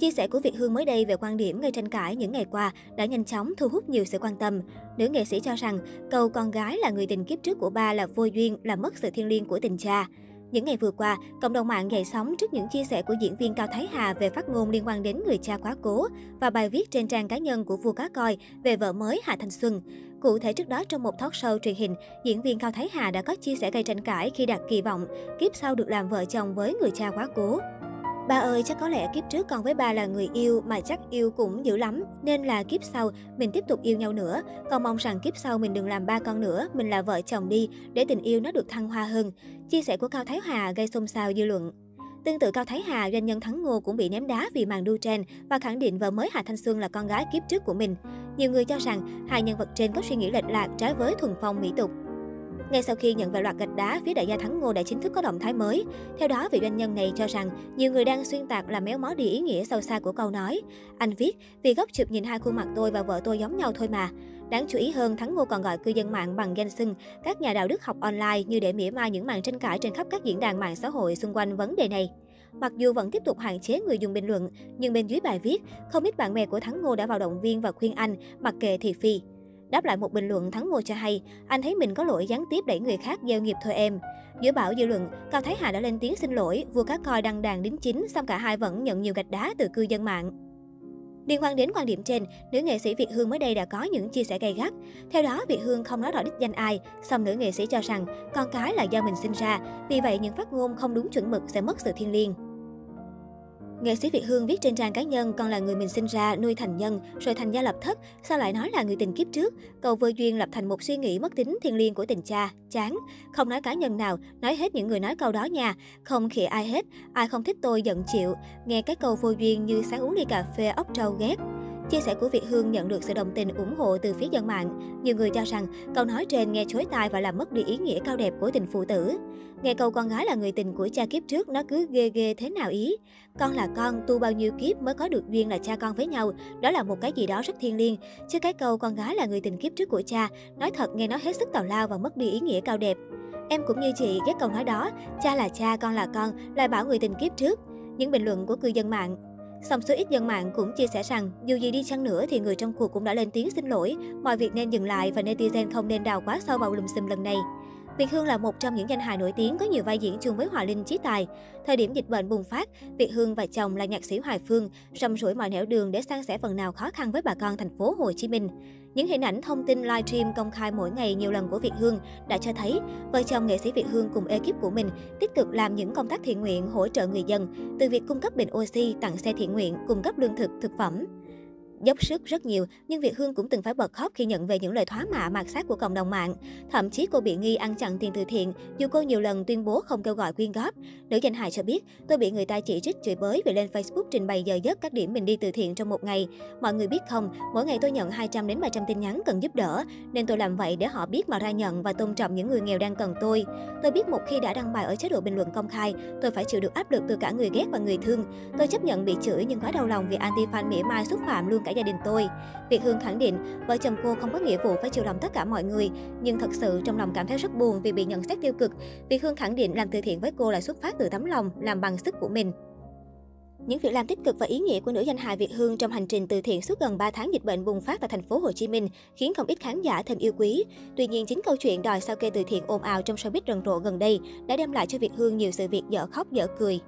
Chia sẻ của Việt Hương mới đây về quan điểm gây tranh cãi những ngày qua đã nhanh chóng thu hút nhiều sự quan tâm. Nữ nghệ sĩ cho rằng cầu con gái là người tình kiếp trước của ba là vô duyên, là mất sự thiêng liêng của tình cha. Những ngày vừa qua, cộng đồng mạng dậy sóng trước những chia sẻ của diễn viên Cao Thái Hà về phát ngôn liên quan đến người cha quá cố và bài viết trên trang cá nhân của vua cá coi về vợ mới Hà Thanh Xuân. Cụ thể trước đó trong một talk show truyền hình, diễn viên Cao Thái Hà đã có chia sẻ gây tranh cãi khi đặt kỳ vọng kiếp sau được làm vợ chồng với người cha quá cố. Ba ơi, chắc có lẽ kiếp trước con với ba là người yêu mà chắc yêu cũng dữ lắm. Nên là kiếp sau mình tiếp tục yêu nhau nữa. Con mong rằng kiếp sau mình đừng làm ba con nữa, mình là vợ chồng đi để tình yêu nó được thăng hoa hơn. Chia sẻ của Cao Thái Hà gây xôn xao dư luận. Tương tự Cao Thái Hà, doanh nhân Thắng Ngô cũng bị ném đá vì màn đu trend và khẳng định vợ mới Hà Thanh Xuân là con gái kiếp trước của mình. Nhiều người cho rằng hai nhân vật trên có suy nghĩ lệch lạc trái với thuần phong mỹ tục. Ngay sau khi nhận về loạt gạch đá, phía đại gia Thắng Ngô đã chính thức có động thái mới. Theo đó, vị doanh nhân này cho rằng nhiều người đang xuyên tạc làm méo mó đi ý nghĩa sâu xa của câu nói. Anh viết, vì góc chụp nhìn hai khuôn mặt tôi và vợ tôi giống nhau thôi mà. Đáng chú ý hơn, Thắng Ngô còn gọi cư dân mạng bằng danh xưng các nhà đạo đức học online như để mỉa mai những màn tranh cãi trên khắp các diễn đàn mạng xã hội xung quanh vấn đề này. Mặc dù vẫn tiếp tục hạn chế người dùng bình luận, nhưng bên dưới bài viết, không ít bạn bè của Thắng Ngô đã vào động viên và khuyên anh mặc kệ thị phi. Đáp lại một bình luận, Thắng Ngô cho hay, anh thấy mình có lỗi gián tiếp đẩy người khác gieo nghiệp thôi em. Giữa bão dư luận, Cao Thái Hà đã lên tiếng xin lỗi, vua cá coi đăng đàn đính chính, xong cả hai vẫn nhận nhiều gạch đá từ cư dân mạng. Liên quan đến quan điểm trên, nữ nghệ sĩ Việt Hương mới đây đã có những chia sẻ gay gắt. Theo đó, Việt Hương không nói rõ đích danh ai, song nữ nghệ sĩ cho rằng con cái là do mình sinh ra, vì vậy những phát ngôn không đúng chuẩn mực sẽ mất sự thiêng liêng. Nghệ sĩ Việt Hương viết trên trang cá nhân con là người mình sinh ra, nuôi thành nhân, rồi thành gia lập thất, sao lại nói là người tình kiếp trước? Cầu vô duyên lập thành một suy nghĩ mất tính thiêng liêng của tình cha, chán. Không nói cá nhân nào, nói hết những người nói câu đó nha. Không khịa ai hết, ai không thích tôi giận chịu. Nghe cái câu vô duyên như sáng uống ly cà phê ốc trâu ghét. Chia sẻ của Việt Hương nhận được sự đồng tình ủng hộ từ phía dân mạng. Nhiều người cho rằng câu nói trên nghe chối tai và làm mất đi ý nghĩa cao đẹp của tình phụ tử. Nghe câu con gái là người tình của cha kiếp trước nó cứ ghê ghê thế nào ý. Con là con, tu bao nhiêu kiếp mới có được duyên là cha con với nhau. Đó là một cái gì đó rất thiêng liêng. Chứ cái câu con gái là người tình kiếp trước của cha, nói thật nghe nó hết sức tào lao và mất đi ý nghĩa cao đẹp. Em cũng như chị ghét câu nói đó, cha là cha, con là con, lại bảo người tình kiếp trước. Những bình luận của cư dân mạng Song số ít dân mạng cũng chia sẻ rằng, dù gì đi chăng nữa thì người trong cuộc cũng đã lên tiếng xin lỗi, mọi việc nên dừng lại và netizen không nên đào quá sâu vào lùm xùm lần này. Việt Hương là một trong những danh hài nổi tiếng có nhiều vai diễn chung với Hòa Linh Chí Tài. Thời điểm dịch bệnh bùng phát, Việt Hương và chồng là nhạc sĩ Hoài Phương rầm rủi mọi nẻo đường để san sẻ phần nào khó khăn với bà con thành phố Hồ Chí Minh. Những hình ảnh thông tin livestream công khai mỗi ngày nhiều lần của Việt Hương đã cho thấy vợ chồng nghệ sĩ Việt Hương cùng ekip của mình tích cực làm những công tác thiện nguyện hỗ trợ người dân, từ việc cung cấp bình oxy, tặng xe thiện nguyện, cung cấp lương thực, thực phẩm. Dốc sức rất nhiều, nhưng Việt Hương cũng từng phải bật khóc khi nhận về những lời thoá mạ mạt sát của cộng đồng mạng. Thậm chí cô bị nghi ăn chặn tiền từ thiện, dù cô nhiều lần tuyên bố không kêu gọi quyên góp. Nữ danh hài cho biết, tôi bị người ta chỉ trích chửi bới vì lên Facebook trình bày giờ giấc các điểm mình đi từ thiện trong một ngày. Mọi người biết không, mỗi ngày tôi nhận 200 đến 300 tin nhắn cần giúp đỡ, nên tôi làm vậy để họ biết mà ra nhận và tôn trọng những người nghèo đang cần tôi. Tôi biết một khi đã đăng bài ở chế độ bình luận công khai, tôi phải chịu được áp lực từ cả người ghét và người thương. Tôi chấp nhận bị chửi nhưng quá đau lòng vì anti fan mỉa mai xúc phạm luôn cả cả gia đình tôi. Việt Hương khẳng định, vợ chồng cô không có nghĩa vụ phải chiều lòng tất cả mọi người, nhưng thật sự trong lòng cảm thấy rất buồn vì bị nhận xét tiêu cực. Việt Hương khẳng định làm từ thiện với cô là xuất phát từ tấm lòng, làm bằng sức của mình. Những việc làm tích cực và ý nghĩa của nữ danh hài Việt Hương trong hành trình từ thiện suốt gần 3 tháng dịch bệnh bùng phát tại thành phố Hồ Chí Minh khiến không ít khán giả thêm yêu quý. Tuy nhiên, chính câu chuyện đòi sao kê từ thiện ồn ào trong showbiz rần rộ gần đây đã đem lại cho Việt Hương nhiều sự việc dở khóc dở cười.